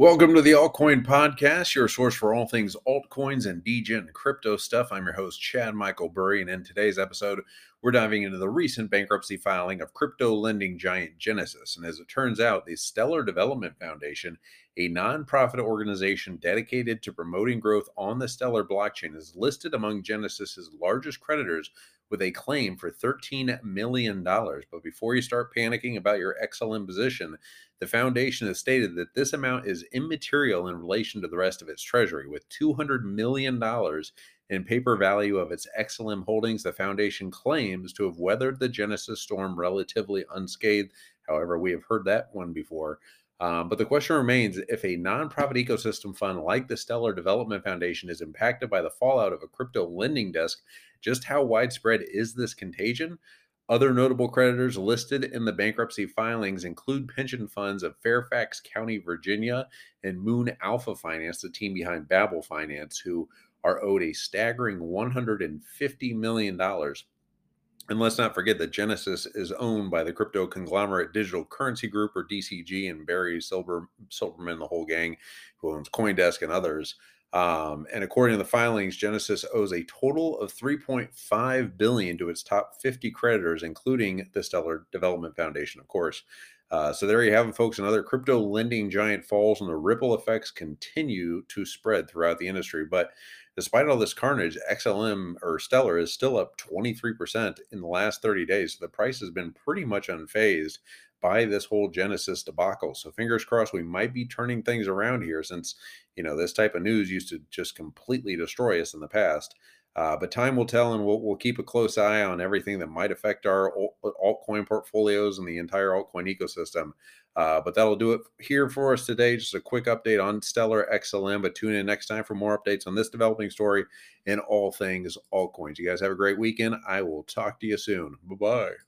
Welcome to the Altcoin Podcast, your source for all things altcoins and degen crypto stuff. I'm your host, Chad Michael Burry, and in today's episode, we're diving into the recent bankruptcy filing of crypto lending giant Genesis. And as it turns out, the Stellar Development Foundation, a nonprofit organization dedicated to promoting growth on the Stellar blockchain, is listed among Genesis's largest creditors with a claim for $13 million. But before you start panicking about your XLM position, the foundation has stated that this amount is immaterial in relation to the rest of its treasury. With $200 million in paper value of its XLM holdings, the foundation claims to have weathered the Genesis storm relatively unscathed. However, we have heard that one before. Um, but the question remains if a nonprofit ecosystem fund like the Stellar Development Foundation is impacted by the fallout of a crypto lending desk, just how widespread is this contagion? Other notable creditors listed in the bankruptcy filings include pension funds of Fairfax County, Virginia, and Moon Alpha Finance, the team behind Babel Finance, who are owed a staggering $150 million and let's not forget that Genesis is owned by the crypto conglomerate Digital Currency Group or DCG and Barry Silber, Silberman, the whole gang, who owns CoinDesk and others. Um, and according to the filings, Genesis owes a total of 3.5 billion to its top 50 creditors, including the Stellar Development Foundation, of course. Uh, so there you have it, folks. Another crypto lending giant falls, and the ripple effects continue to spread throughout the industry. But despite all this carnage, XLM or Stellar is still up 23% in the last 30 days. So the price has been pretty much unfazed by this whole Genesis debacle. So fingers crossed we might be turning things around here since, you know, this type of news used to just completely destroy us in the past. Uh, but time will tell, and we'll, we'll keep a close eye on everything that might affect our altcoin portfolios and the entire altcoin ecosystem. Uh, but that'll do it here for us today. Just a quick update on Stellar XLM. But tune in next time for more updates on this developing story and all things altcoins. You guys have a great weekend. I will talk to you soon. Bye bye.